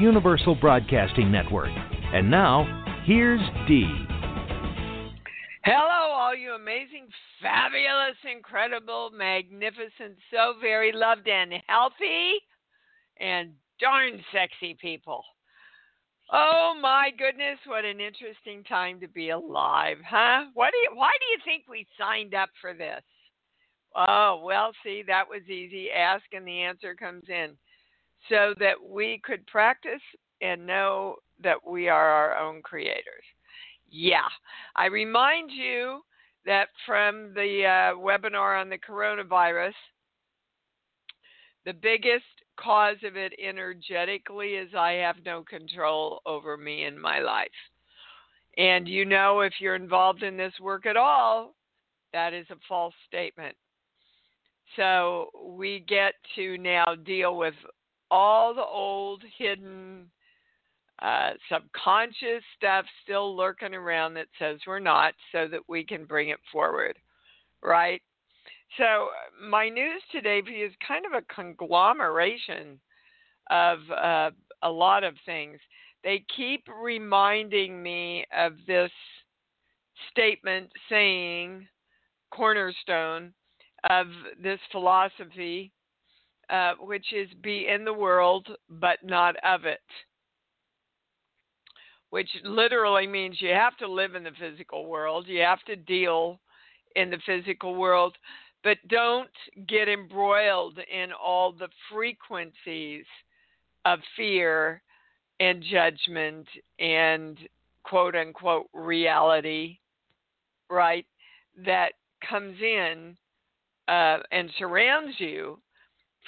Universal Broadcasting Network. And now, here's Dee. Hello, all you amazing, fabulous, incredible, magnificent, so very loved and healthy, and darn sexy people. Oh my goodness, what an interesting time to be alive, huh? What do you, why do you think we signed up for this? Oh, well, see, that was easy. Ask and the answer comes in so that we could practice and know that we are our own creators. Yeah, I remind you that from the uh, webinar on the coronavirus, the biggest cause of it energetically is I have no control over me in my life. And you know, if you're involved in this work at all, that is a false statement. So we get to now deal with all the old hidden uh, subconscious stuff still lurking around that says we're not so that we can bring it forward right? So my news today is kind of a conglomeration of uh, a lot of things. They keep reminding me of this statement saying cornerstone of this philosophy uh, which is be in the world but not of it, which literally means you have to live in the physical world, you have to deal in the physical world, but don't get embroiled in all the frequencies of fear and judgment and quote unquote reality, right? That comes in uh, and surrounds you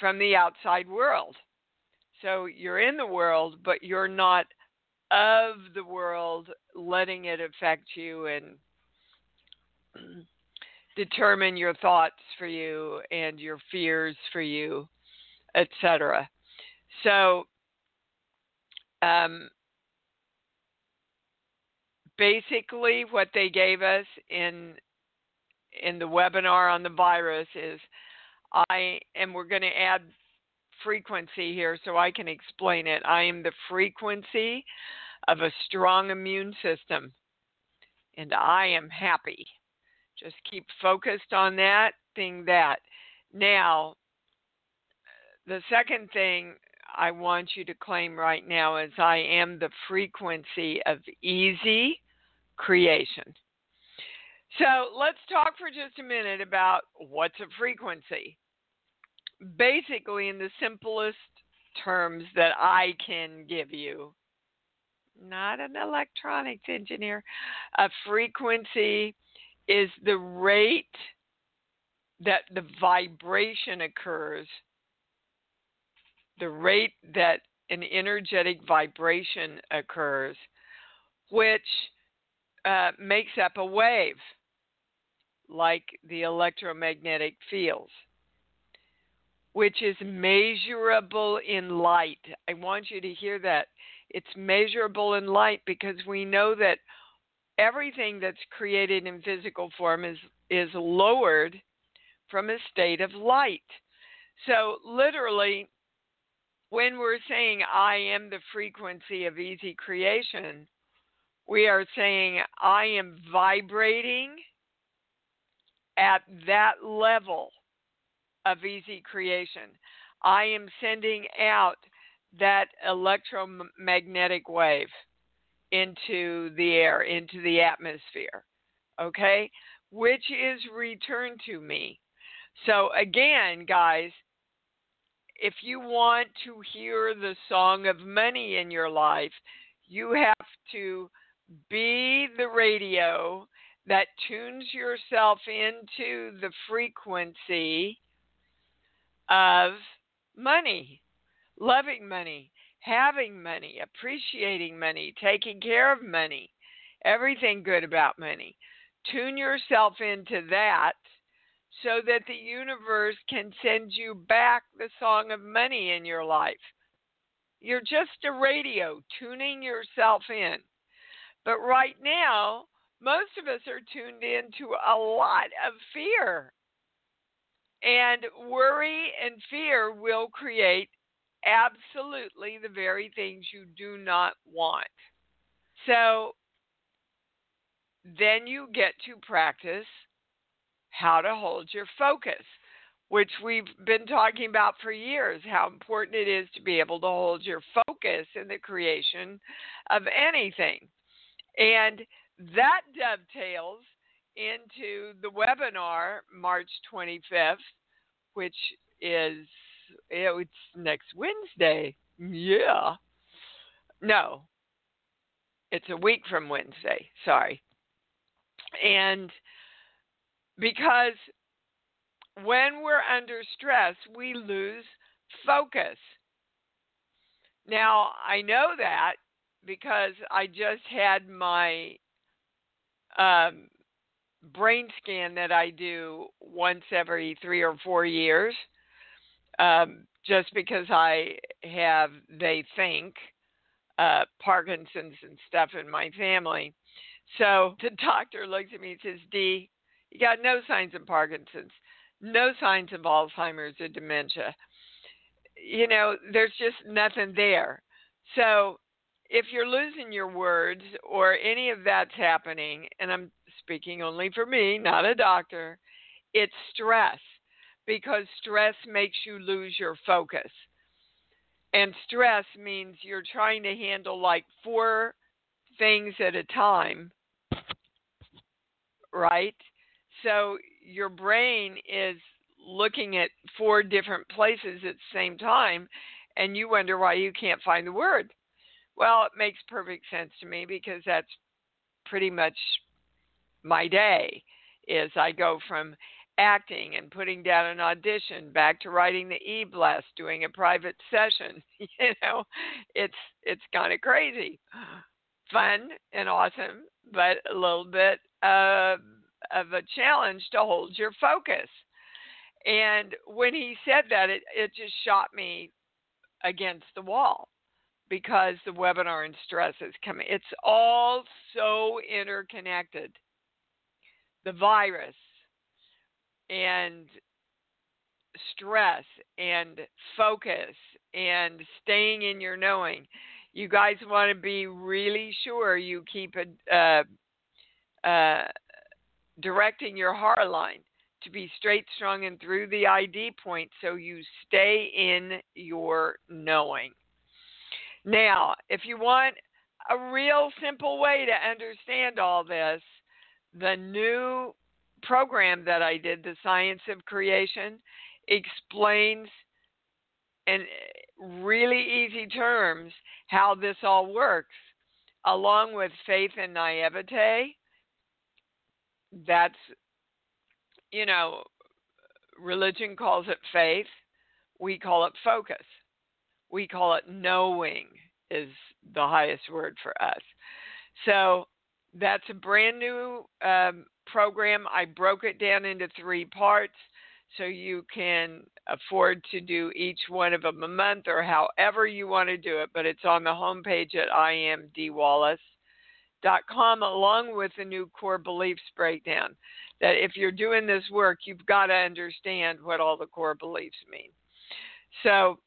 from the outside world. So you're in the world, but you're not of the world, letting it affect you and determine your thoughts for you and your fears for you, etc. So, um, basically, what they gave us in in the webinar on the virus is I and we're going to add frequency here so I can explain it. I am the frequency of a strong immune system, and I am happy. Just keep focused on that, thing that. Now, the second thing I want you to claim right now is I am the frequency of easy creation. So let's talk for just a minute about what's a frequency basically, in the simplest terms that I can give you, not an electronics engineer, a frequency is the rate that the vibration occurs, the rate that an energetic vibration occurs, which uh, makes up a wave, like the electromagnetic fields which is measurable in light. I want you to hear that. It's measurable in light because we know that everything that's created in physical form is is lowered from a state of light. So literally when we're saying I am the frequency of easy creation, we are saying I am vibrating at that level of easy creation. I am sending out that electromagnetic wave into the air, into the atmosphere. Okay? Which is returned to me. So, again, guys, if you want to hear the song of money in your life, you have to be the radio that tunes yourself into the frequency of money, loving money, having money, appreciating money, taking care of money, everything good about money. Tune yourself into that so that the universe can send you back the song of money in your life. You're just a radio tuning yourself in. But right now, most of us are tuned into a lot of fear. And worry and fear will create absolutely the very things you do not want. So then you get to practice how to hold your focus, which we've been talking about for years how important it is to be able to hold your focus in the creation of anything. And that dovetails into the webinar March 25th, which is it's next Wednesday. Yeah. No. It's a week from Wednesday. Sorry. And because when we're under stress, we lose focus. Now, I know that because I just had my um, brain scan that I do once every three or four years, um, just because I have, they think, uh, Parkinson's and stuff in my family. So the doctor looks at me and says, Dee, you got no signs of Parkinson's, no signs of Alzheimer's or dementia. You know, there's just nothing there. So if you're losing your words or any of that's happening, and I'm speaking only for me, not a doctor, it's stress because stress makes you lose your focus. And stress means you're trying to handle like four things at a time, right? So your brain is looking at four different places at the same time, and you wonder why you can't find the word. Well, it makes perfect sense to me because that's pretty much my day is I go from acting and putting down an audition back to writing the e-blast doing a private session you know it's it's kind of crazy. Fun and awesome but a little bit uh, of a challenge to hold your focus. And when he said that it it just shot me against the wall because the webinar and stress is coming. It's all so interconnected the virus and stress and focus and staying in your knowing. You guys want to be really sure you keep a, uh, uh, directing your heart line to be straight, strong, and through the ID point so you stay in your knowing. Now, if you want a real simple way to understand all this, the new program that I did, The Science of Creation, explains in really easy terms how this all works, along with faith and naivete. That's, you know, religion calls it faith, we call it focus. We call it knowing, is the highest word for us. So that's a brand new um, program. I broke it down into three parts so you can afford to do each one of them a month or however you want to do it. But it's on the homepage at iamdeewallace.com along with the new core beliefs breakdown. That if you're doing this work, you've got to understand what all the core beliefs mean. So,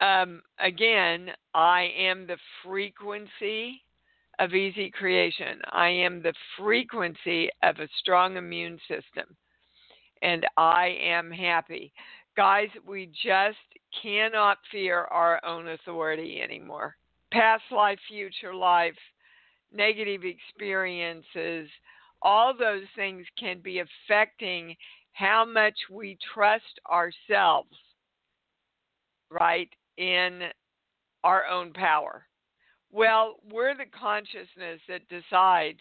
um, again, I am the frequency of easy creation. I am the frequency of a strong immune system. And I am happy. Guys, we just cannot fear our own authority anymore. Past life, future life, negative experiences, all those things can be affecting how much we trust ourselves, right, in our own power. Well, we're the consciousness that decides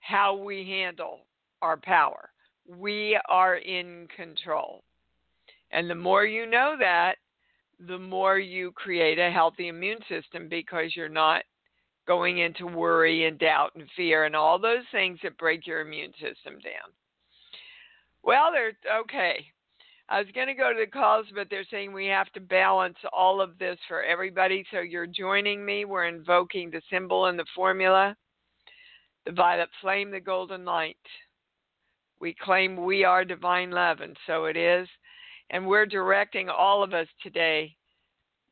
how we handle our power. We are in control. And the more you know that, the more you create a healthy immune system because you're not going into worry and doubt and fear and all those things that break your immune system down. Well, they're okay. I was going to go to the calls, but they're saying we have to balance all of this for everybody. So you're joining me. We're invoking the symbol and the formula the violet flame, the golden light. We claim we are divine love, and so it is. And we're directing all of us today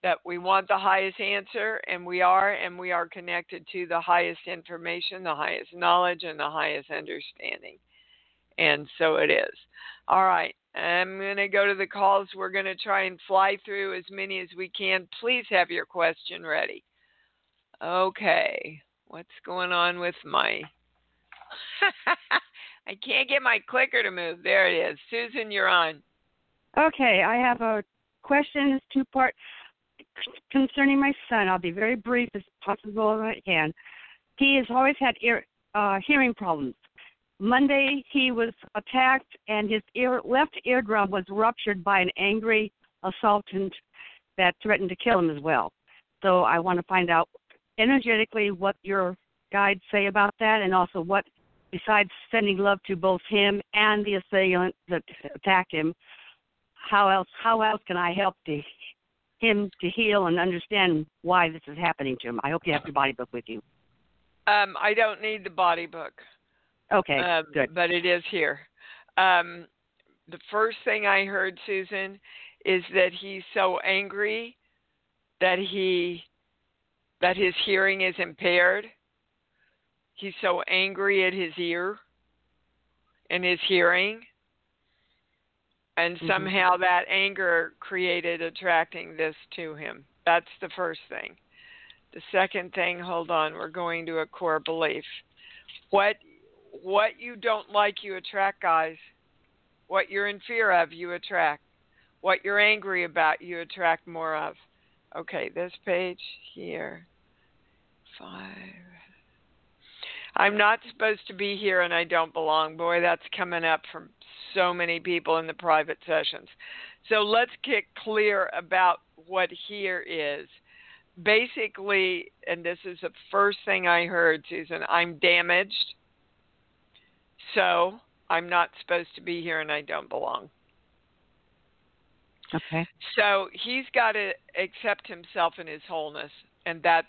that we want the highest answer, and we are, and we are connected to the highest information, the highest knowledge, and the highest understanding. And so it is. All right, I'm going to go to the calls. We're going to try and fly through as many as we can. Please have your question ready. Okay, what's going on with my. I can't get my clicker to move. There it is. Susan, you're on. Okay, I have a question. It's two part concerning my son. I'll be very brief as possible as I can. He has always had ear, uh, hearing problems. Monday, he was attacked, and his ear, left eardrum was ruptured by an angry assaultant that threatened to kill him as well. So I want to find out energetically what your guides say about that, and also what, besides sending love to both him and the assailant that attacked him, how else how else can I help to him to heal and understand why this is happening to him? I hope you have your body book with you. Um, I don't need the body book. Okay, um, good. But it is here. Um, the first thing I heard, Susan, is that he's so angry that he that his hearing is impaired. He's so angry at his ear and his hearing and mm-hmm. somehow that anger created attracting this to him. That's the first thing. The second thing, hold on, we're going to a core belief. What what you don't like you attract, guys. What you're in fear of, you attract. What you're angry about, you attract more of. Okay, this page here. 5 I'm not supposed to be here and I don't belong. Boy, that's coming up from so many people in the private sessions. So let's get clear about what here is. Basically, and this is the first thing I heard, Susan, I'm damaged. So I'm not supposed to be here and I don't belong. Okay. So he's got to accept himself in his wholeness, and that's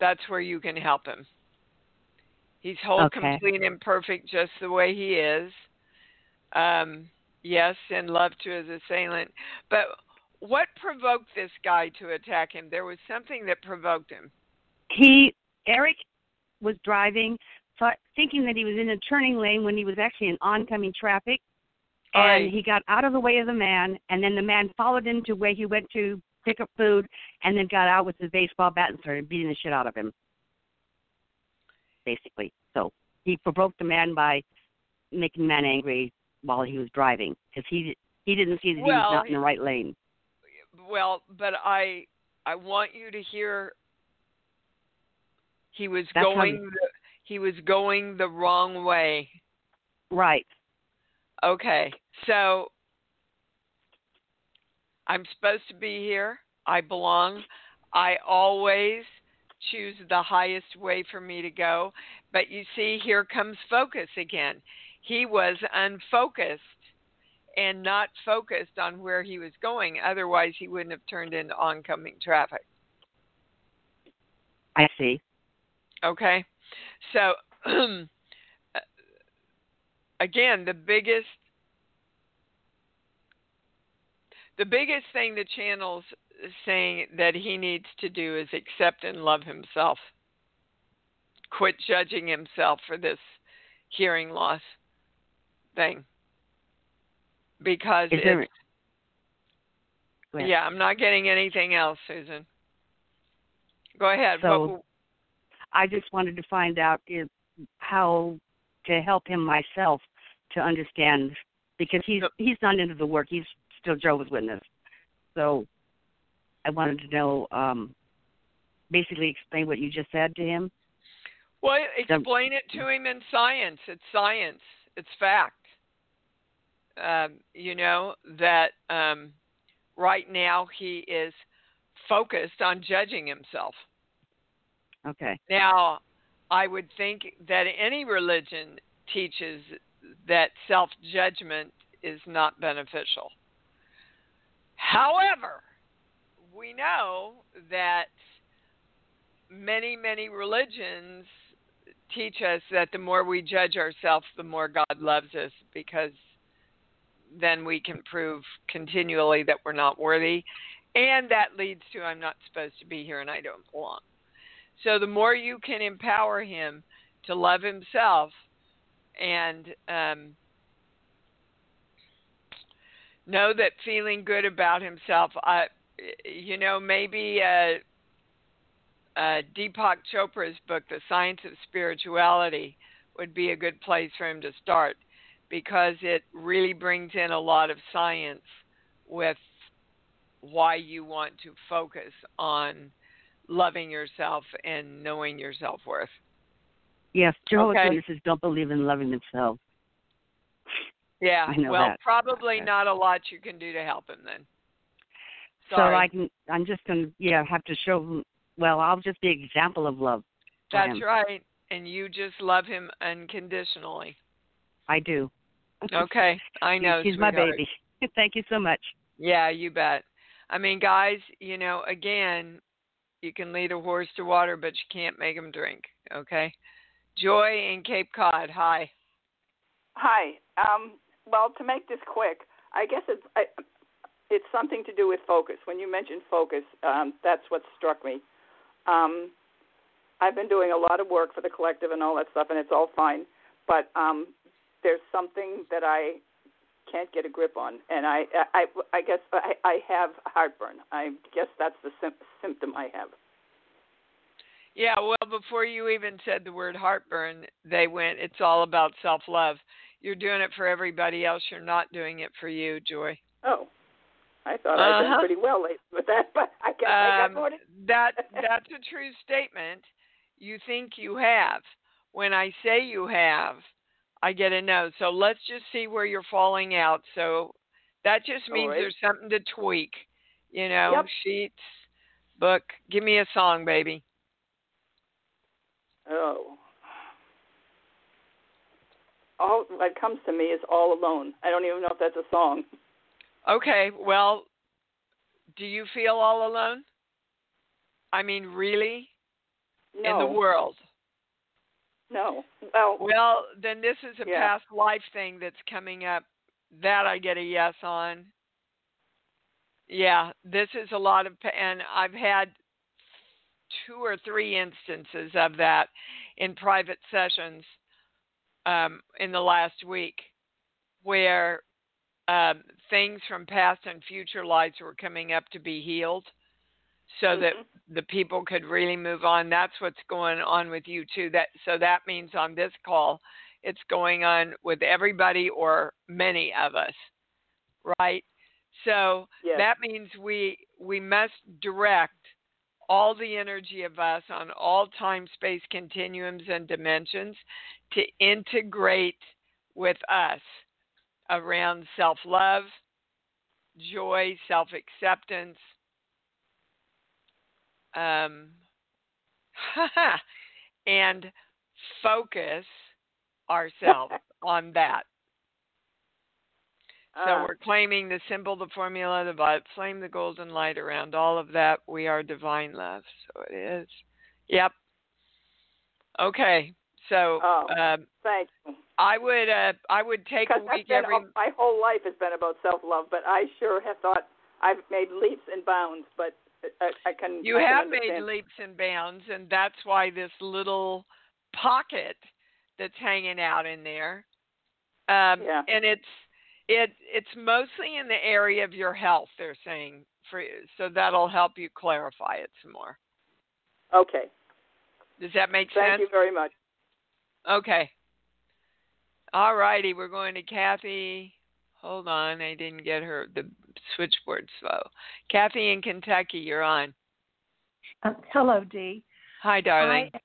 that's where you can help him. He's whole, okay. complete, and perfect just the way he is. Um, yes, and love to his assailant. But what provoked this guy to attack him? There was something that provoked him. He, Eric, was driving, thought, thinking that he was in a turning lane when he was actually in oncoming traffic. And right. he got out of the way of the man, and then the man followed him to where he went to pick up food, and then got out with his baseball bat and started beating the shit out of him. Basically, so he provoked the man by making the man angry, while he was driving because he he didn't see that well, he was not in the right lane. Well, but I I want you to hear he was That's going the, he was going the wrong way. Right. Okay. So I'm supposed to be here. I belong. I always choose the highest way for me to go. But you see, here comes focus again he was unfocused and not focused on where he was going. Otherwise, he wouldn't have turned into oncoming traffic. I see. Okay. So, again, the biggest the biggest thing the channel's saying that he needs to do is accept and love himself. Quit judging himself for this hearing loss thing because Is it's, there, yeah, I'm not getting anything else, Susan. Go ahead. So, what, I just wanted to find out if how to help him myself to understand because he's he's not into the work. He's still Jehovah's Witness. So I wanted to know, um, basically explain what you just said to him. Well, explain it to him in science. It's science. It's fact. Um, you know that um, right now he is focused on judging himself. Okay. Now, I would think that any religion teaches that self judgment is not beneficial. However, we know that many, many religions teach us that the more we judge ourselves, the more God loves us because then we can prove continually that we're not worthy. And that leads to I'm not supposed to be here and I don't belong. So the more you can empower him to love himself and um, know that feeling good about himself, I, you know, maybe uh, uh, Deepak Chopra's book, The Science of Spirituality, would be a good place for him to start because it really brings in a lot of science with why you want to focus on loving yourself and knowing your self worth. Yes, Jehovah's Okay. Witnesses don't believe in loving themselves. Yeah, well, that. probably Okay. not a lot you can do to help him then. So I can. I'm just gonna. Yeah, have to show. him Well, I'll just be example of love. That's him. right. And you just love him unconditionally. I do. Okay, I know. He's my baby. Thank you so much. Yeah, you bet. I mean, guys, you know, again, you can lead a horse to water, but you can't make him drink. Okay. Joy in Cape Cod. Hi. Hi. Um, well, to make this quick, I guess it's I, it's something to do with focus. When you mentioned focus, um, that's what struck me. Um, I've been doing a lot of work for the collective and all that stuff, and it's all fine. But um, there's something that I can't get a grip on, and I I, I guess I, I have heartburn. I guess that's the sim- symptom I have. Yeah, well, before you even said the word heartburn, they went, it's all about self love. You're doing it for everybody else. You're not doing it for you, Joy. Oh, I thought Uh-huh. done pretty well lately with that, but I guess I got Um, more to. that that's a true statement. You think you have. When I say you have, I get a no. So let's just see where you're falling out. So that just means right. there's something to tweak. You know, Yep. sheets, book. Give me a song, baby. Oh. All that comes to me is all alone. I don't even know if that's a song. Okay, well, do you feel all alone? I mean, really? No. In the world? No. Well, Well, then this is a Yeah. past life thing that's coming up. That I get a yes on. Yeah, this is a lot of, and I've had two or three instances of that in private sessions um, in the last week where um, things from past and future lives were coming up to be healed so that Mhm. The people could really move on. That's what's going on with you too. That so that means on this call, it's going on with everybody or many of us, right? So Yes. that means we we must direct all the energy of us on all time space continuums and dimensions to integrate with us around self love, joy, self acceptance, um, and focus ourselves on that. So Ah, we're claiming the symbol, the formula, the violet flame, the golden light around all of that. We are divine love. So it is. Yep. Okay. So Oh. um, thank you. I would uh, I would take a week been every. my whole life has been about self love, but I sure have thought I've made leaps and bounds, but I, I can. You I can have made leaps and bounds, and that's why this little pocket that's hanging out in there. Um, Yeah. And it's it it's mostly in the area of your health. They're saying for so that'll help you clarify it some more. Okay. Does that make Thank sense? Thank you very much. Okay. All righty, we're going to Kathy. Hold on, I didn't get her the switchboard slow. Kathy in Kentucky, you're on. Um, hello, Dee. Hi, darling. I,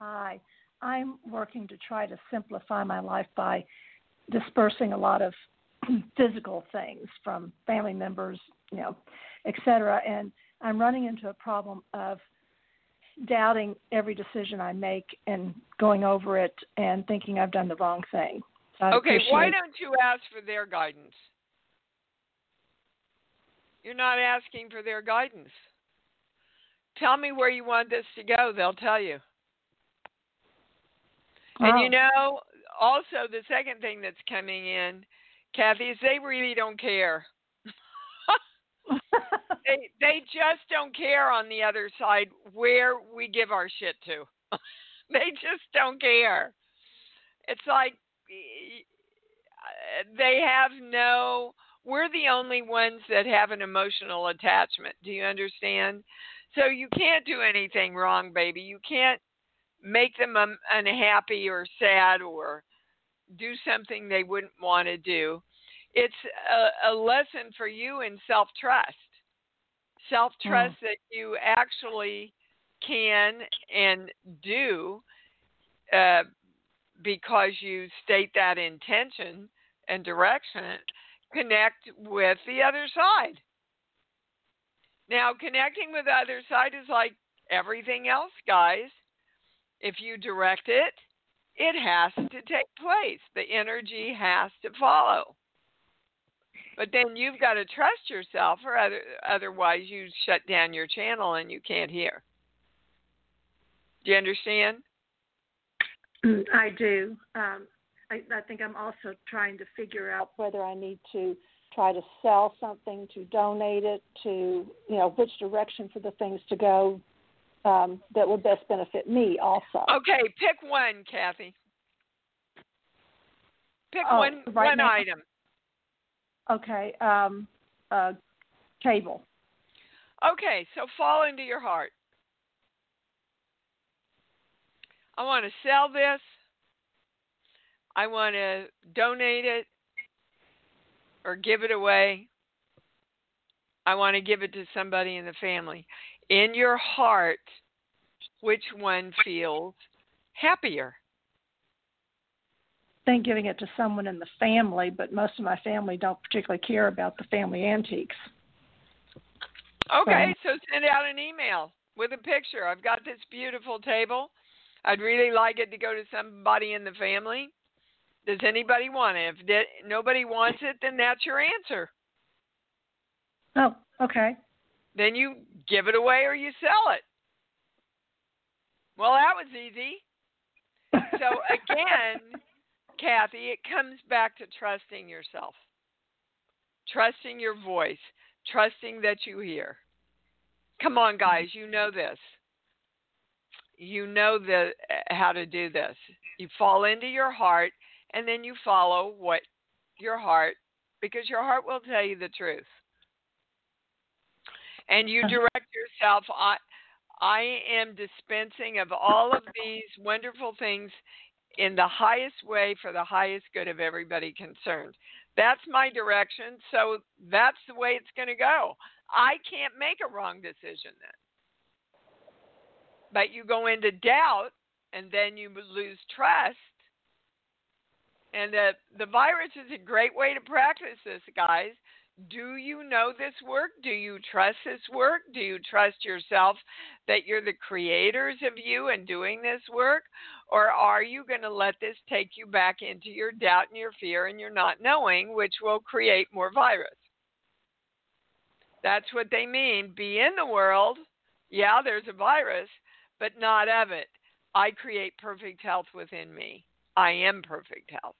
hi. I'm working to try to simplify my life by dispersing a lot of physical things from family members, you know, et cetera. And I'm running into a problem of doubting every decision I make and going over it and thinking I've done the wrong thing. I okay, why don't you ask for their guidance? You're not asking for their guidance. Tell me where you want this to go, they'll tell you. And Oh. you know, also the second thing that's coming in, Kathy, is they really don't care. they they just don't care on the other side where we give our shit to. they just don't care. It's like they have no we're the only ones that have an emotional attachment. Do you understand? So you can't do anything wrong, baby. You can't make them un- unhappy or sad or do something they wouldn't want to do. It's a, a lesson for you in self trust. Self trust that you actually can and do uh, because you state that intention and direction, connect with the other side. Now, connecting with the other side is like everything else, guys. If you direct it, it has to take place. The energy has to follow. But then you've got to trust yourself, or other, otherwise you shut down your channel and you can't hear. Do you understand? I do. Um, I, I think I'm also trying to figure out whether I need to try to sell something, to donate it, to you know which direction for the things to go um, that would best benefit me. Also, Okay, pick one, Kathy. Pick Oh, one right one now? item. okay. Um, uh, cable. Okay, so fall into your heart. I want to sell this. I want to donate it or give it away. I want to give it to somebody in the family. In your heart, which one feels happier? think giving it to someone in the family, but most of my family don't particularly care about the family antiques. Okay, so send out an email with a picture. I've got this beautiful table. I'd really like it to go to somebody in the family. Does anybody want it? If that, nobody wants it, then that's your answer. Oh, okay. Then you give it away or you sell it. Well, that was easy. So again, Kathy, it comes back to trusting yourself, trusting your voice, trusting that you hear. Come on, guys, you know this. You know the uh, how to do this. You fall into your heart, and then you follow what your heart, because your heart will tell you the truth. And you uh-huh. direct yourself. I, I am dispensing of all of these wonderful things in the highest way for the highest good of everybody concerned. That's my direction, so that's the way it's going to go. I can't make a wrong decision then. But you go into doubt and then you lose trust. And the the virus is a great way to practice this, guys. Do you know this work? Do you trust this work? Do you trust yourself that you're the creators of you and doing this work? Or are you going to let this take you back into your doubt and your fear and your not knowing, which will create more virus? That's what they mean. Be in the world. Yeah, there's a virus, but not of it. I create perfect health within me. I am perfect health.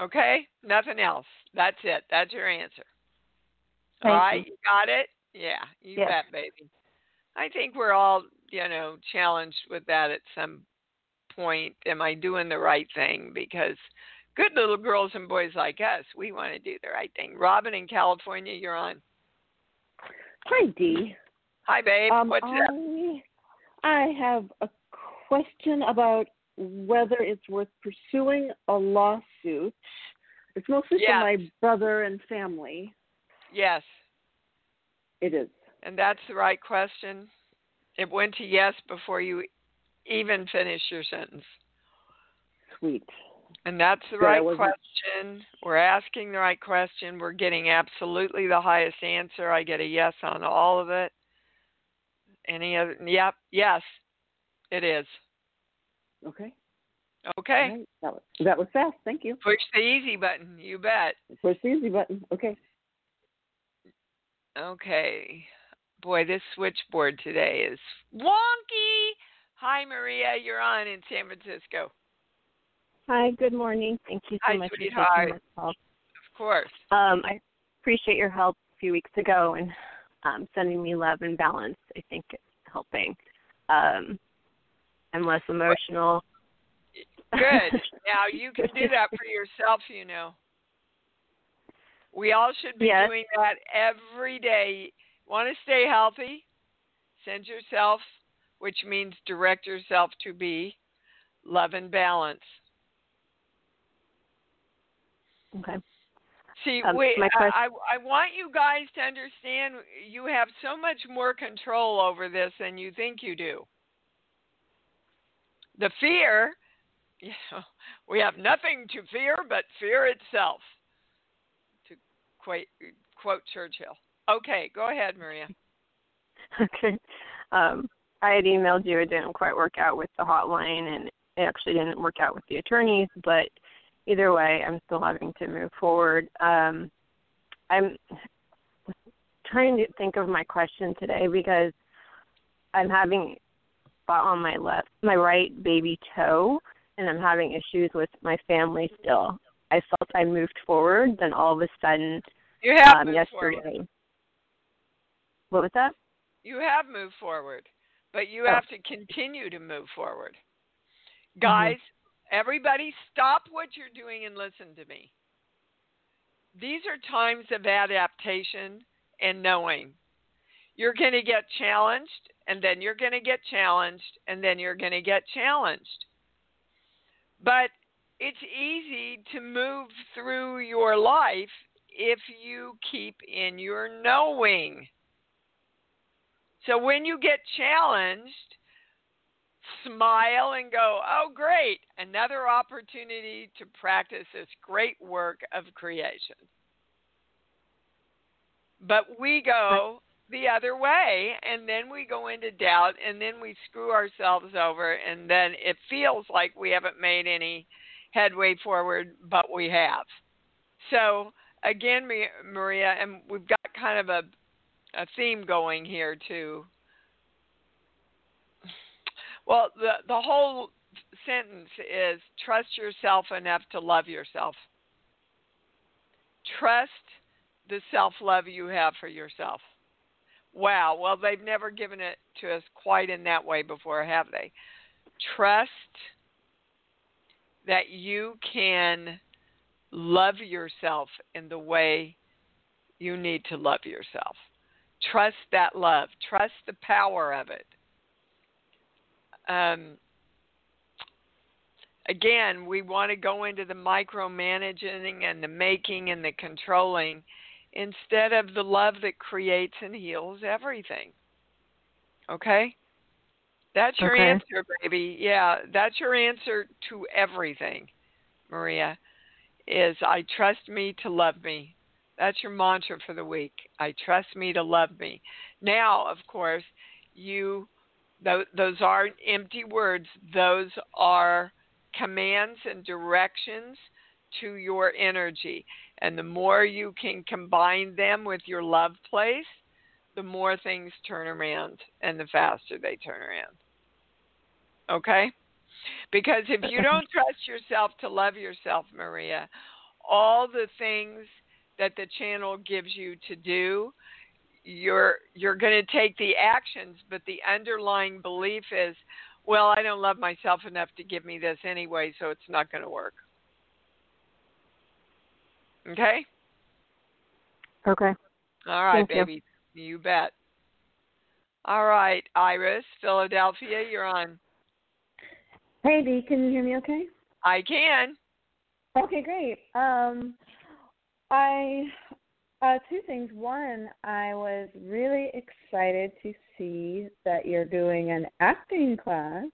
Okay? Nothing else. That's it. That's your answer. Thank all right? you. You got it? Yeah, you Yes. bet, baby. I think we're all, you know, challenged with that at some point. Am I doing the right thing? Because good little girls and boys like us, we want to do the right thing. Robin in California, you're on. Hi, Dee. Hi, babe. Um, What's I, up? I have a question about whether it's worth pursuing a lawsuit. It's mostly Yes. for my brother and family. Yes. It is. And that's the right question. It went to yes before you even finished your sentence. Sweet. And that's the right question. We're asking the right question. We're getting absolutely the highest answer. I get a yes on all of it. Any other? Yep. Yes, it is. Okay. Okay. All right. That was that was fast. Thank you. Push the easy button. You bet. Push the easy button. Okay. Okay. Boy, this switchboard today is wonky. Hi, Maria. You're on in San Francisco. Hi, good morning. Thank you so Hi, much for sweetheart. taking my call. Of course. Um, I appreciate your help a few weeks ago and um, sending me love and balance. I think it's helping. Um, I'm less emotional. Good. now you can do that for yourself, you know. We all should be Yes. doing that every day. Want to stay healthy? Send yourself, which means direct yourself to be love and balance. Okay. See, Um, we, my quest- I, I I want you guys to understand you have so much more control over this than you think you do. The fear, you know, we have nothing to fear but fear itself. To quote, quote Churchill. Okay, go ahead, Maria. Okay. Um, I had emailed you. It didn't quite work out with the hotline, and it actually didn't work out with the attorneys. But either way, I'm still having to move forward. Um, I'm trying to think of my question today because I'm having spot on my left, my right baby toe, and I'm having issues with my family still. I felt I moved forward, then all of a sudden, You have um, moved yesterday. forward. What was that? You have moved forward, but you Oh. have to continue to move forward. Guys, everybody stop what you're doing and listen to me. These are times of adaptation and knowing. You're going to get challenged, and then you're going to get challenged, and then you're going to get challenged. But it's easy to move through your life if you keep in your knowing. So when you get challenged, smile and go, oh, great, another opportunity to practice this great work of creation. But we go the other way, and then we go into doubt, and then we screw ourselves over, and then it feels like we haven't made any headway forward, but we have. So, again, Maria, and we've got kind of a a theme going here too. Well, the the whole sentence is trust yourself enough to love yourself. Trust the self-love you have for yourself. Wow, well they've never given it to us quite in that way before, have they? Trust that you can love yourself in the way you need to love yourself. Trust that love. Trust the power of it. Um, again, we want to go into the micromanaging and the making and the controlling instead of the love that creates and heals everything. Okay? That's your Okay. answer, baby. Yeah, that's your answer to everything, Maria. Is I trust me to love me. That's your mantra for the week. I trust me to love me. Now, of course, you those aren't empty words. Those are commands and directions to your energy. And the more you can combine them with your love place, the more things turn around and the faster they turn around. Okay? Because if you don't trust yourself to love yourself, Maria, all the things that the channel gives you to do, you're you're going to take the actions, but the underlying belief is, well, I don't love myself enough to give me this anyway, so it's not going to work. Okay? Okay. All right, Thank you. baby. You bet. All right, Iris, Philadelphia, you're on. Hey, Dee, can you hear me okay? I can. Okay, great. Um, I uh, two things. One, I was really excited to see that you're doing an acting class.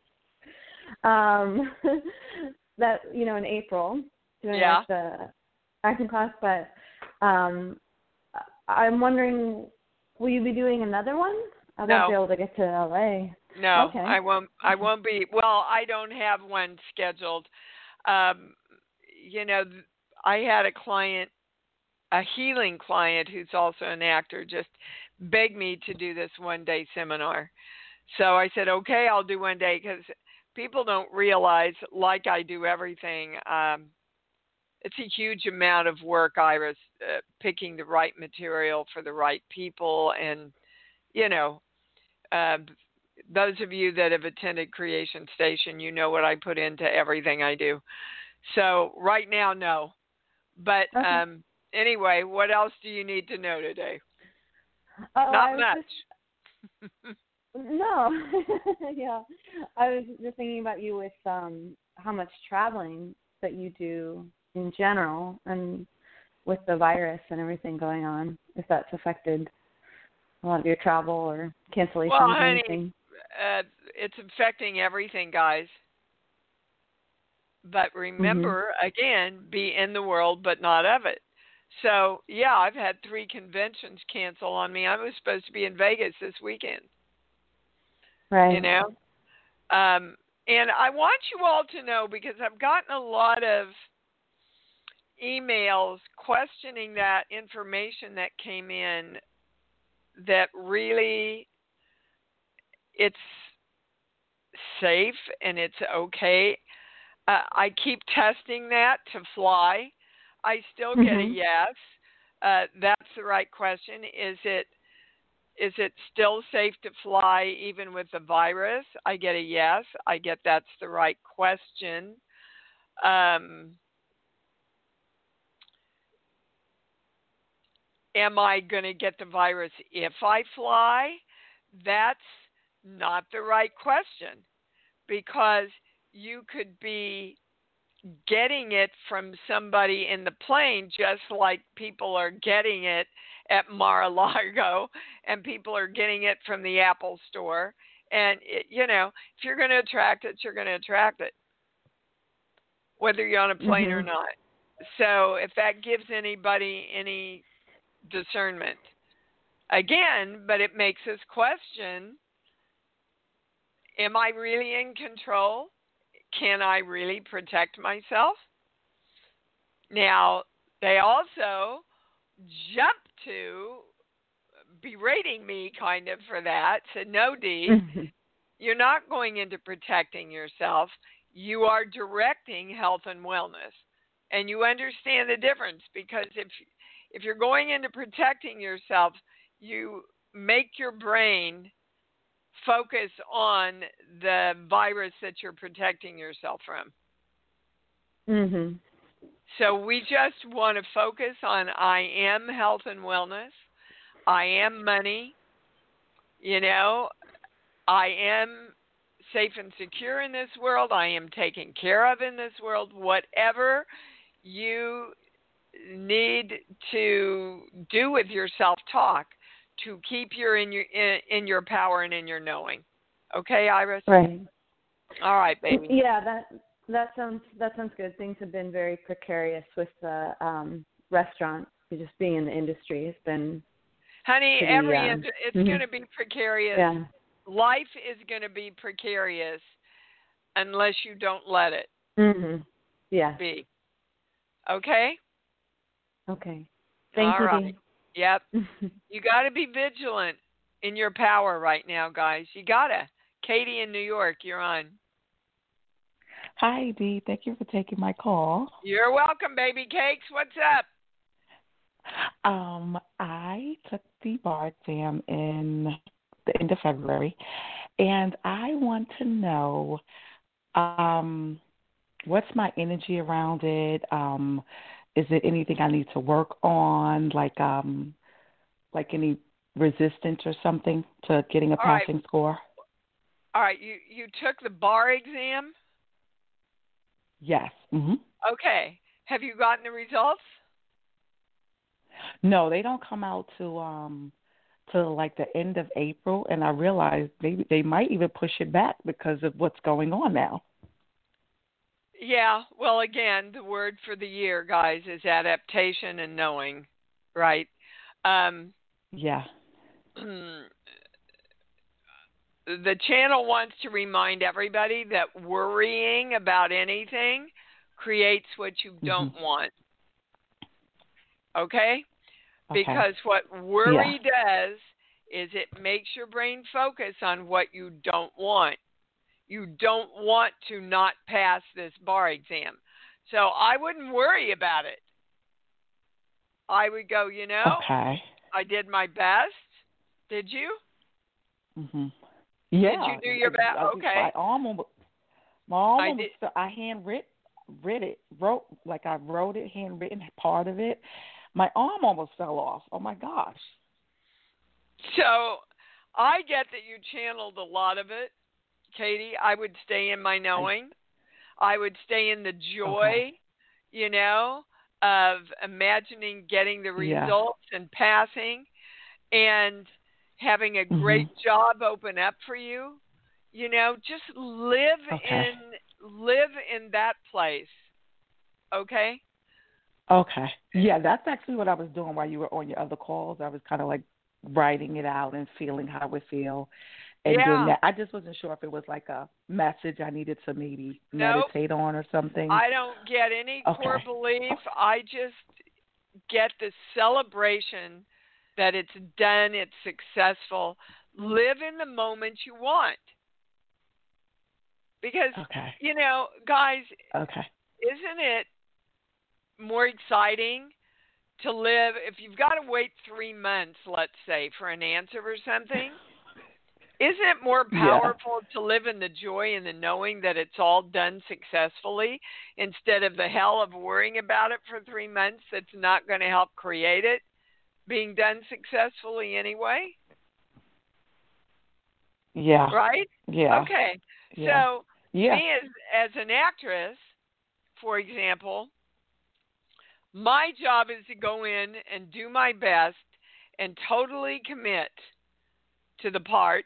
Um, that you know in April, doing Yeah. like the acting class, but um, I'm wondering, will you be doing another one? I won't No. be able to get to LA. No, Okay. I won't. I won't be. Well, I don't have one scheduled. Um, you know, I had a client, a healing client who's also an actor, just begged me to do this one day seminar. So I said, okay, I'll do one day because people don't realize, like I do everything, um, it's a huge amount of work, Iris, uh, picking the right material for the right people. And, you know, uh, those of you that have attended Creation Station, you know what I put into everything I do. So right now, no. But Okay. um, anyway, what else do you need to know today? I Not much. just- No, yeah. I was just thinking about you with um how much traveling that you do in general, and with the virus and everything going on, if that's affected a lot of your travel or cancellations Well, or honey, anything. uh, it's affecting everything, guys. But remember, again, be in the world, but not of it. So, yeah, I've had three conventions cancel on me. I was supposed to be in Vegas this weekend. Right. you know um and i want you all to know because i've gotten a lot of emails questioning that information that came in that really it's safe and it's okay uh, i keep testing that to fly i still get a Mhm. yes uh, that's the right question is it is it still safe to fly even with the virus? I get a yes. I get that's the right question. Um, am I going to get the virus if I fly? That's not the right question because you could be getting it from somebody in the plane just like people are getting it at Mar-a-Lago and people are getting it from the Apple store. And it, you know if you're going to attract it you're going to attract it whether you're on a plane or Mhm. not. So if that gives anybody any discernment again but it makes us question am I really in control can I really protect myself? Now, they also jump to berating me kind of for that. Said, no, Dee, Mhm. you're not going into protecting yourself. You are directing health and wellness. And you understand the difference because if if you're going into protecting yourself, you make your brain focus on the virus that you're protecting yourself from. Mhm. So we just want to focus on I am health and wellness. I am money. You know, I am safe and secure in this world. I am taken care of in this world. Whatever you need to do with your self-talk to keep your in your in, in your power and in your knowing. Okay, Iris? Right. All right, baby. Yeah, that that sounds that sounds good. Things have been very precarious with the um restaurants. Just being in the industry has been Honey, pretty, every um, ind- it's mhm. going to be precarious. yeah. Life is going to be precarious unless you don't let it Mm-hmm. Yeah. be. Okay? Okay. Thank All you. right. Yep. You got to be vigilant in your power right now, guys. You got to. Katie in New York, you're on. Hi, Dee. Thank you for taking my call. You're welcome, baby cakes. What's up? Um, I took the bar exam in the end of February, and I want to know um, what's my energy around it. Um, is it anything I need to work on, like um, like any resistance or something to getting a All right. passing score. All right, you you took the bar exam. Yes. hmm Okay. Have you gotten the results? No, they don't come out to um to like the end of April, and I realized they they might even push it back because of what's going on now. Yeah. Well, again, the word for the year, guys, is adaptation and knowing, right? Um, Yeah. the channel wants to remind everybody that worrying about anything creates what you don't want. Okay? Okay. Because what worry does is it makes your brain focus on what you don't want. You don't want to not pass this bar exam. So I wouldn't worry about it. I would go, you know, Okay. I did my best. Did you? Mhm. Yeah. Did you do your best? Okay. My arm almost, my arm I almost, I hand writ, writ it, wrote like I wrote it, handwritten part of it. My arm almost fell off. Oh my gosh. So I get that you channeled a lot of it, Katie. I would stay in my knowing. I would stay in the joy, Okay. you know, of imagining getting the Yeah. results and passing and having a great Mhm. job open up for you. You know, just live Okay. in live in that place. Okay? Okay. Yeah, that's actually what I was doing while you were on your other calls. I was kind of like writing it out and feeling how I would feel. And Yeah. doing that. I just wasn't sure if it was like a message I needed to maybe Nope. meditate on or something. I don't get any core Okay. belief. I just get the celebration that it's done, it's successful. Live in the moment you want. Because, Okay. you know, guys, Okay. isn't it more exciting to live if you've got to wait three months, let's say, for an answer or something? Isn't it more Yeah. powerful to live in the joy and the knowing that it's all done successfully instead of the hell of worrying about it for three months that's not going to help create it being done successfully anyway? Yeah. Right? Yeah. Okay. Yeah. So, Yeah. me as, as an actress, for example, my job is to go in and do my best and totally commit to the part.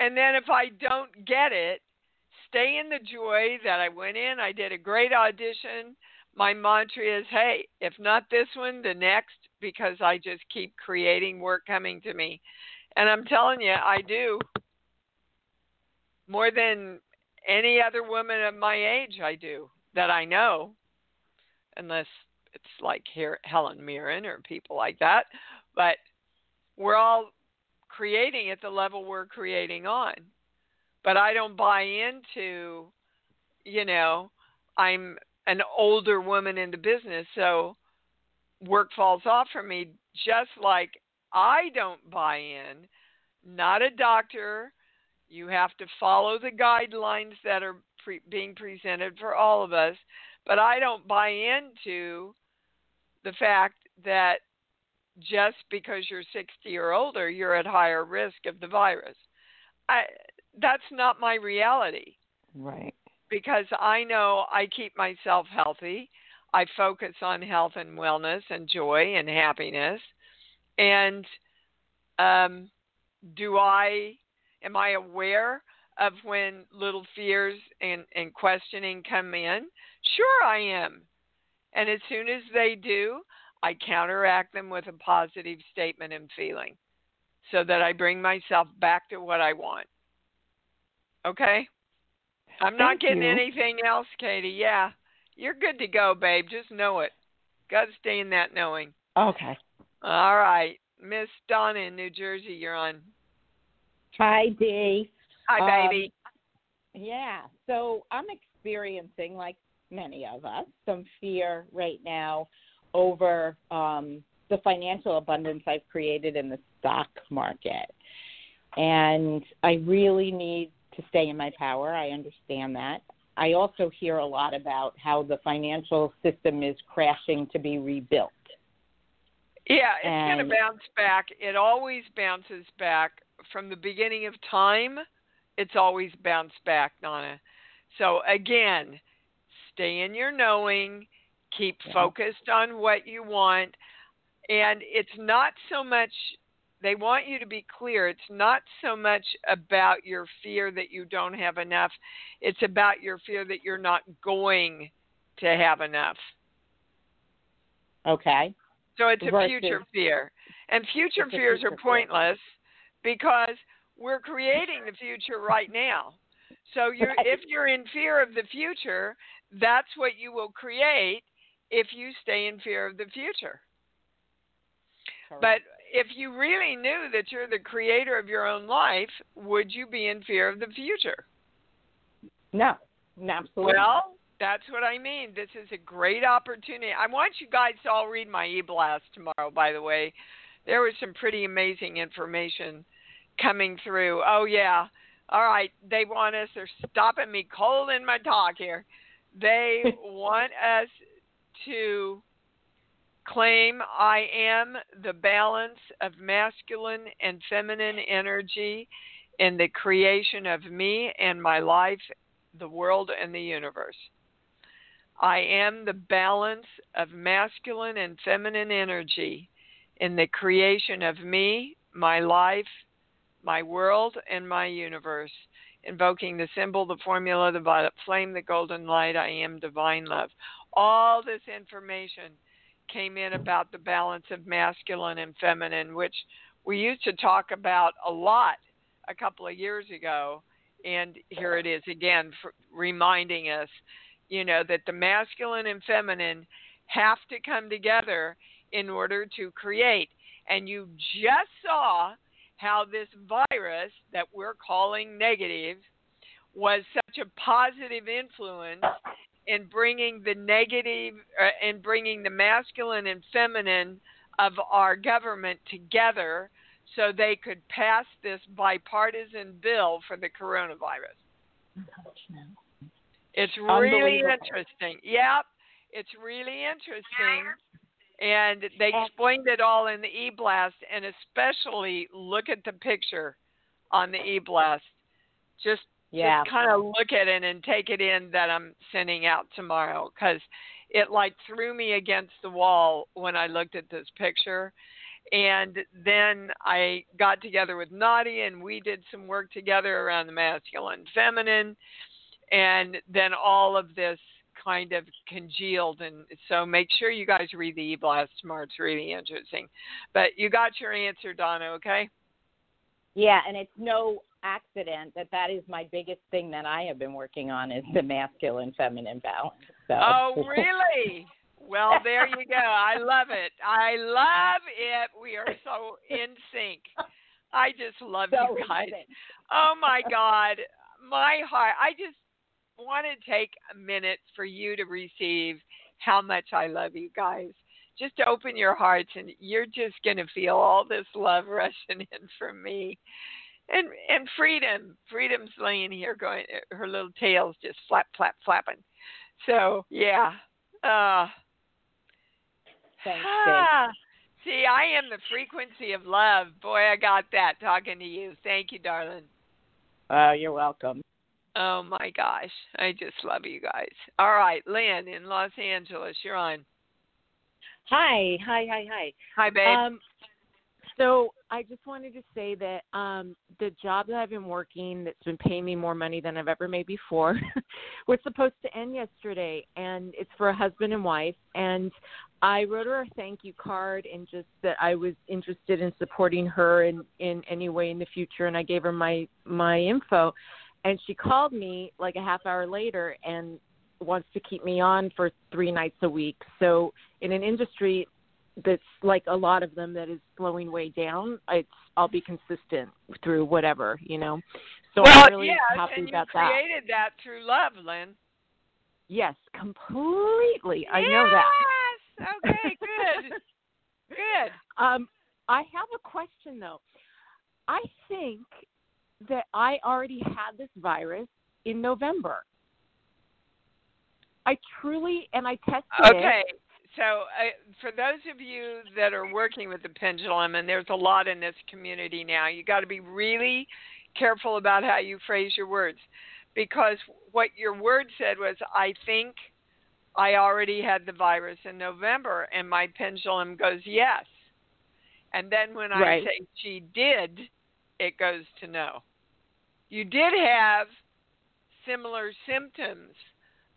And then if I don't get it, stay in the joy that I went in, I did a great audition. My mantra is, hey, if not this one, the next, because I just keep creating work coming to me. And I'm telling you, I do more than any other woman of my age I do that I know, unless it's like here Helen Mirren or people like that. But we're all creating at the level we're creating on. But I don't buy into, you know, I'm an older woman in the business, so work falls off for me just like I don't buy in. Not a doctor. You have to follow the guidelines that are pre- being presented for all of us. But I don't buy into the fact that just because you're 60 or older, you're at higher risk of the virus. I, that's not my reality Right. because I know I keep myself healthy. I focus on health and wellness and joy and happiness. And um, do I am I aware of when little fears and, and questioning come in? Sure, I am. And as soon as they do, I counteract them with a positive statement and feeling so that I bring myself back to what I want. Okay? I'm not getting you. anything else, Katie. Yeah. You're good to go, babe. Just know it. Got to stay in that knowing. Okay. All right. Miss Donna in New Jersey, you're on. Hi, Dee. Hi, Um, baby. Yeah, so I'm experiencing, like many of us, some fear right now over um, the financial abundance I've created in the stock market. And I really need to stay in my power. I understand that. I also hear a lot about how the financial system is crashing to be rebuilt. Yeah, it's and... going to bounce back. It always bounces back from the beginning of time. It's always bounced back, Donna. So again, stay in your knowing, keep yeah. focused on what you want, and it's not so much they want you to be clear. It's not so much about your fear that you don't have enough, it's about your fear that you're not going to have enough. Okay. So it's a Versus, future fear. And future fears future are pointless fear. because we're creating the future right now. So you're, right. if you're in fear of the future, that's what you will create if you stay in fear of the future. Correct. But if you really knew that you're the creator of your own life, would you be in fear of the future? No, absolutely. Well, that's what I mean. This is a great opportunity. I want you guys to all read my e-blast tomorrow, by the way. There was some pretty amazing information coming through. Oh, yeah. All right. They want us, they're stopping me cold in my talk here. They want us to claim I am the balance of masculine and feminine energy in the creation of me and my life, the world, and the universe. I am the balance of masculine and feminine energy in the creation of me, my life, my world, and my universe. Invoking the symbol, the formula, the violet flame, the golden light, I am divine love. All this information came in about the balance of masculine and feminine, which we used to talk about a lot a couple of years ago. And here it is again, reminding us, you know, that the masculine and feminine have to come together in order to create. And you just saw how this virus that we're calling negative was such a positive influence in bringing the negative uh, in bringing the masculine and feminine of our government together so they could pass this bipartisan bill for the coronavirus. It's really interesting. Yep, it's really interesting. And they explained it all in the e blast, and especially look at the picture on the e blast. Just yeah. just kind of look at it and take it in that I'm sending out tomorrow because it like threw me against the wall when I looked at this picture. And then I got together with Nadia and we did some work together around the masculine, feminine, and then all of this kind of congealed. And so make sure you guys read the e-blast tomorrow. It's really interesting. But you got your answer, Donna. Okay. Yeah, and it's no accident that that is my biggest thing that I have been working on is the masculine feminine balance. So. Oh, really? well, there you go. I love it. I love it. We are so in sync. I just love so you guys. Oh my God. My heart. I just want to take a minute for you to receive how much I love you guys. Just open your hearts and you're just going to feel all this love rushing in from me and and freedom freedom's laying here going her little tail's just flap flap flapping. So yeah uh Thanks, ah, see i am the frequency of love. Boy i got that talking to you. Thank you darling. Oh you're welcome. Oh my gosh. I just love you guys. All right lynn in los angeles you're on. Hi hi hi hi. Hi babe. Um so I just wanted to say that um, the job that I've been working that's been paying me more money than I've ever made before was supposed to end yesterday, and it's for a husband and wife. And I wrote her a thank you card and just that I was interested in supporting her in in any way in the future, and I gave her my my info. And she called me like a half hour later and wants to keep me on for three nights a week. So in an industry that's like a lot of them that is slowing way down. It's I'll be consistent through whatever, you know. So well, I'm really yes, happy and about you created that. through love, Lynn. Yes, completely. Yes! I know that. Yes. Okay, good. good. Um I have a question though. I think that I already had this virus in November. I truly and I tested okay. it So, uh, for those of you that are working with the pendulum, and there's a lot in this community now, you got to be really careful about how you phrase your words because what your word said was, I think I already had the virus in November, and my pendulum goes, yes. And then when I say she did, it goes to no. You did have similar symptoms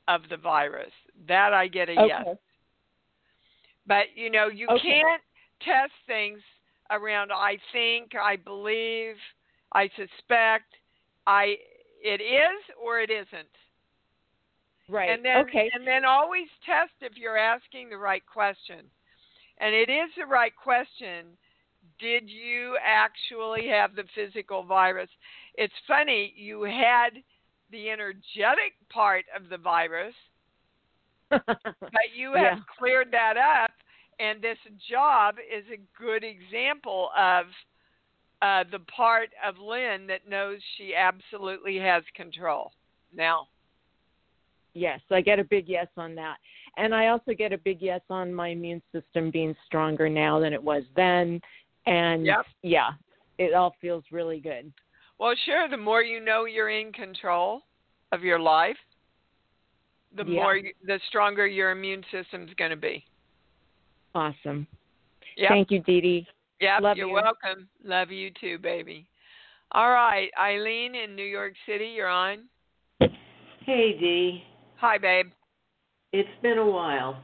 of the virus. That I get a yes. But you know, you Okay. can't test things around I think, I believe, I suspect, I it is or it isn't. Right. And then okay. and then always test if you're asking the right question. And it is the right question. Did you actually have the physical virus? It's funny, you had the energetic part of the virus, but you have Yeah. cleared that up and this job is a good example of uh, the part of Lynn that knows she absolutely has control. Now, Yes, I get a big yes on that. And I also get a big yes on my immune system being stronger now than it was then. And Yep. yeah, it all feels really good. well, sure, the more you know you're in control of your life, the Yeah. more the stronger your immune system's going to be. Awesome. Yep. Thank you, Dee Dee. Yep, Love you're you. welcome. Love you too, baby. All right, Eileen in New York City, you're on. Hey, Dee. Hi, babe. It's been a while.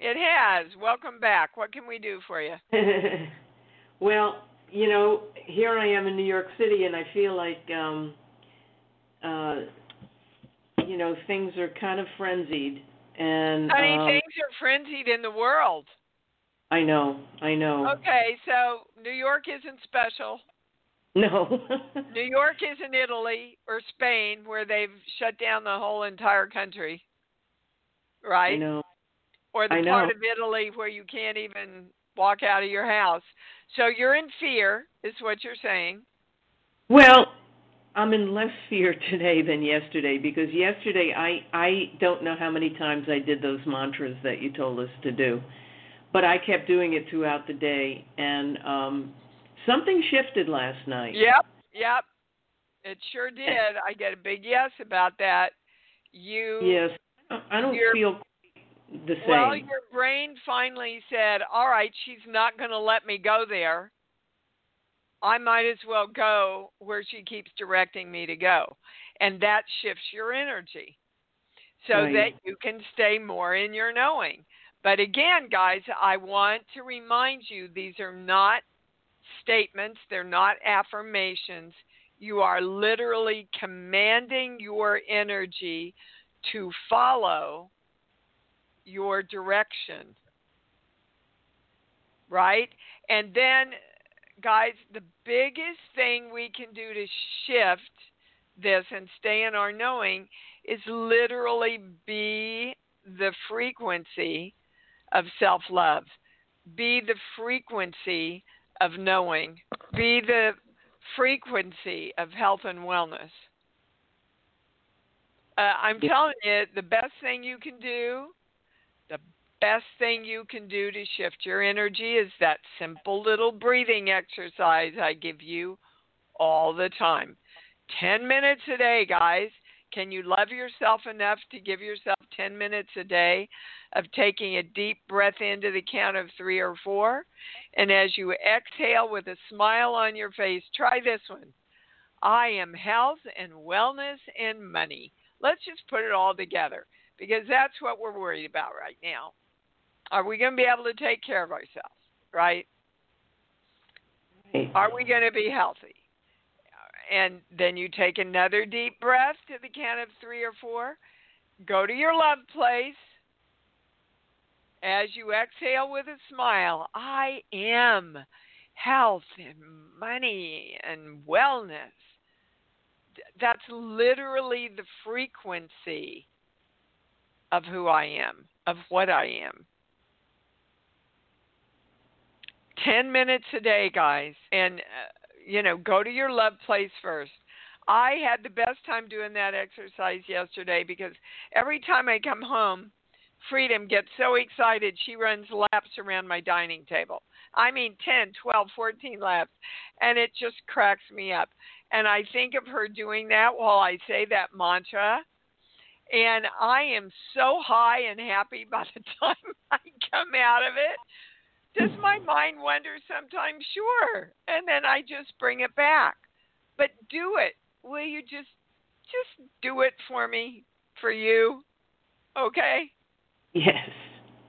It has. Welcome back. What can we do for you? well, you know, here I am in New York City, and I feel like, um, uh, you know, things are kind of frenzied, and Honey, um, things are frenzied in the world. I know, I know. Okay, so New York isn't special. No. New York isn't Italy or Spain where they've shut down the whole entire country. Right? I know. Or the I part know. of Italy where you can't even walk out of your house. So you're in fear, is what you're saying. Well, I'm in less fear today than yesterday because yesterday I I don't know how many times I did those mantras that you told us to do. But I kept doing it throughout the day and um something shifted last night. Yep, yep. It sure did. I get a big yes about that. You Yes. I don't feel the same. Well, your brain finally said, "All right, she's not going to let me go there. I might as well go where she keeps directing me to go." And that shifts your energy so Right. that you can stay more in your knowing. But again, guys, I want to remind you these are not statements, they're not affirmations. You are literally commanding your energy to follow your direction. Right? And then, guys, the biggest thing we can do to shift this and stay in our knowing is literally be the frequency of self love, be the frequency of knowing, be the frequency of health and wellness. Uh, I'm telling you, the best thing you can do, the best thing you can do to shift your energy is that simple little breathing exercise I give you all the time. 10 minutes a day, guys. Can you love yourself enough to give yourself 10 minutes a day of taking a deep breath into the count of three or four? And as you exhale with a smile on your face, try this one I am health and wellness and money. Let's just put it all together because that's what we're worried about right now. Are we going to be able to take care of ourselves, right? Right. Are we going to be healthy? And then you take another deep breath to the count of three or four. Go to your love place. As you exhale with a smile, I am health and money and wellness. That's literally the frequency of who I am, of what I am. 10 minutes a day, guys. And, uh, you know, go to your love place first. I had the best time doing that exercise yesterday because every time I come home Freedom gets so excited she runs laps around my dining table. I mean 10, 12, 14 laps. And it just cracks me up. And I think of her doing that while I say that mantra. And I am so high and happy by the time I come out of it. Does my mind wander sometimes? Sure. And then I just bring it back. But do it. Will you just just do it for me, for you? Okay? Yes.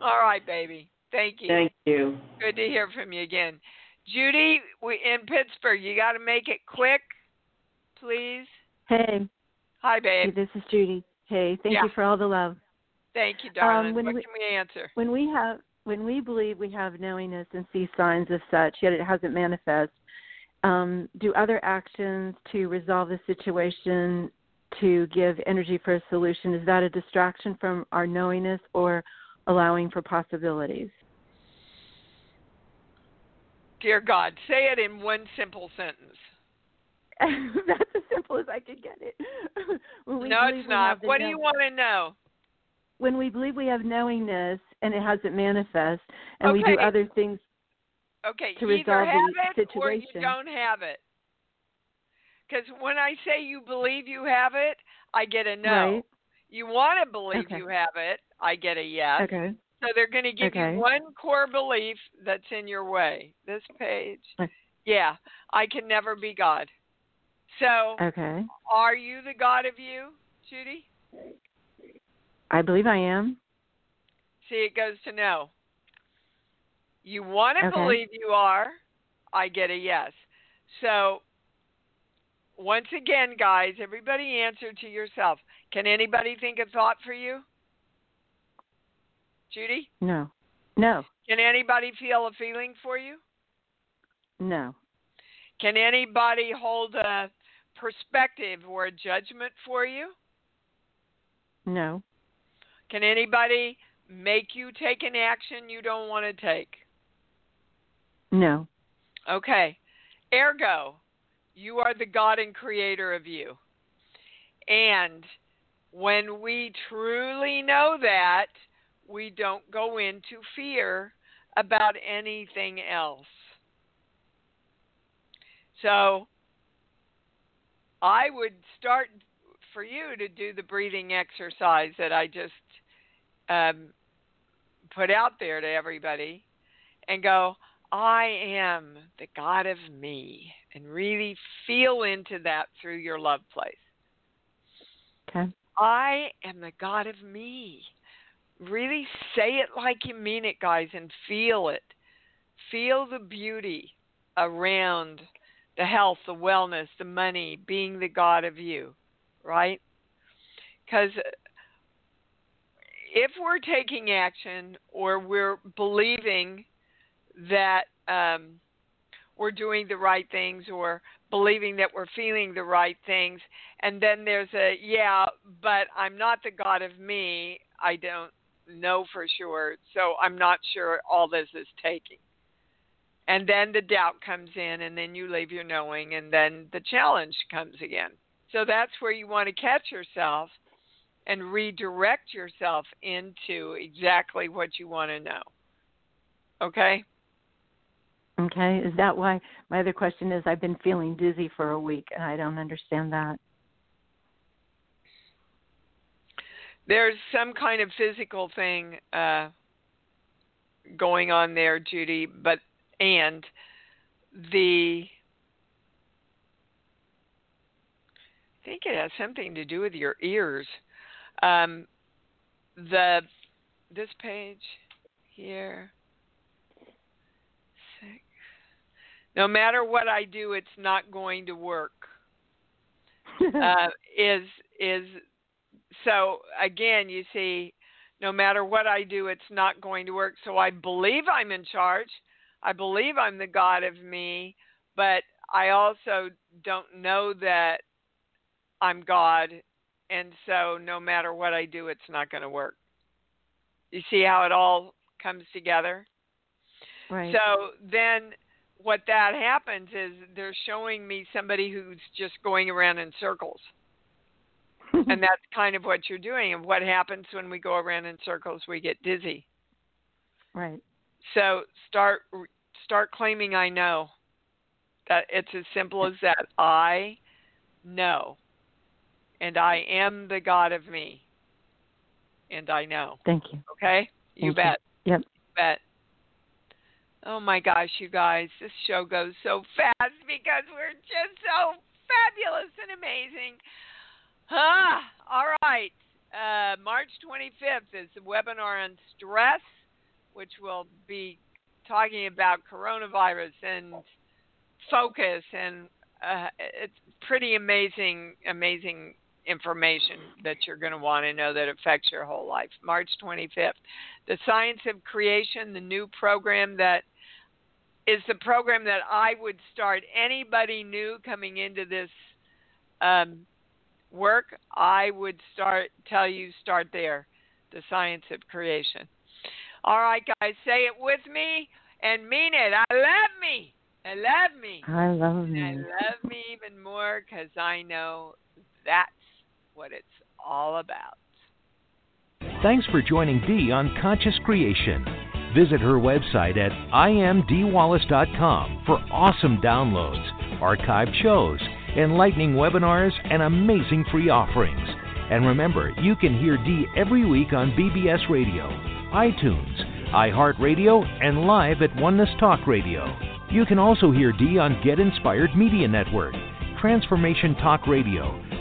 All right, baby. Thank you. Thank you. Good to hear from you again. Judy, we in Pittsburgh. You got to make it quick, please. Hey. Hi, babe. Hey, this is Judy. Hey, thank Yeah. you for all the love. Thank you, darling. Um, when what we- can we answer? When we have when we believe we have knowingness and see signs of such, yet it hasn't manifest, um, do other actions to resolve the situation to give energy for a solution is that a distraction from our knowingness or allowing for possibilities? Dear God, say it in one simple sentence. That's as simple as I could get it. no, it's not. What do you want to know? When we believe we have knowingness and it hasn't manifest, and we do other things Okay, to you either resolve have the it or you don't have it. Because when I say you believe you have it, I get a no. Right. You want to believe Okay. you have it, I get a yes. Okay. So they're going to give Okay. you one core belief that's in your way. This page. Yeah, I can never be God. So, Okay. are you the God of you, Judy? I believe I am. See, it goes to no. You want to Okay. believe you are, I get a yes. So, once again, guys, everybody answer to yourself. Can anybody think a thought for you? Judy? No. No. Can anybody feel a feeling for you? No. Can anybody hold a perspective or a judgment for you? No. Can anybody make you take an action you don't want to take? No. Okay. Ergo, you are the God and creator of you. And when we truly know that, we don't go into fear about anything else. So I would start for you to do the breathing exercise that I just um, put out there to everybody and go, I am the God of me, and really feel into that through your love place. Okay. I am the God of me. Really say it like you mean it, guys, and feel it. Feel the beauty around the health, the wellness, the money, being the God of you, right? Because if we're taking action or we're believing that um, we're doing the right things or believing that we're feeling the right things, and then there's a, yeah, but I'm not the God of me, I don't know for sure, so I'm not sure all this is taking. And then the doubt comes in, and then you leave your knowing, and then the challenge comes again. So that's where you want to catch yourself and redirect yourself into exactly what you want to know. Okay? Okay. Is that why my other question is I've been feeling dizzy for a week and I don't understand that. There's some kind of physical thing uh, going on there, Judy, but and the I think it has something to do with your ears. Um, the this page here. Six. No matter what I do, it's not going to work. uh, is is so again? You see, no matter what I do, it's not going to work. So I believe I'm in charge. I believe I'm the God of me, but I also don't know that I'm God, and so no matter what I do, it's not going to work. You see how it all comes together? Right. So then what that happens is they're showing me somebody who's just going around in circles. and that's kind of what you're doing. And what happens when we go around in circles? We get dizzy. Right. So start start claiming I know. That it's as simple as that. I know. And I am the God of me. And I know. Thank you. Okay? You Thank bet. You. Yep. You bet. Oh my gosh, you guys, this show goes so fast because we're just so fabulous and amazing. Ah, all right. Uh, March 25th is the webinar on stress, which will be talking about coronavirus and focus, and uh, it's pretty amazing, amazing information that you're going to want to know that affects your whole life. March 25th. The Science of Creation, the new program that is the program that I would start anybody new coming into this um, work. I would start tell you start there, the Science of Creation. All right, guys, say it with me and mean it. I love me. I love me. I love me. I love me even more because I know that's what it's all about. Thanks for joining Dee on Conscious Creation. Visit her website at iamdeewallace.com for awesome downloads, archived shows, enlightening webinars, and amazing free offerings. And remember, you can hear Dee every week on BBS Radio, iTunes, iHeartRadio, and live at Oneness Talk Radio. You can also hear Dee on Get Inspired Media Network, Transformation Talk Radio,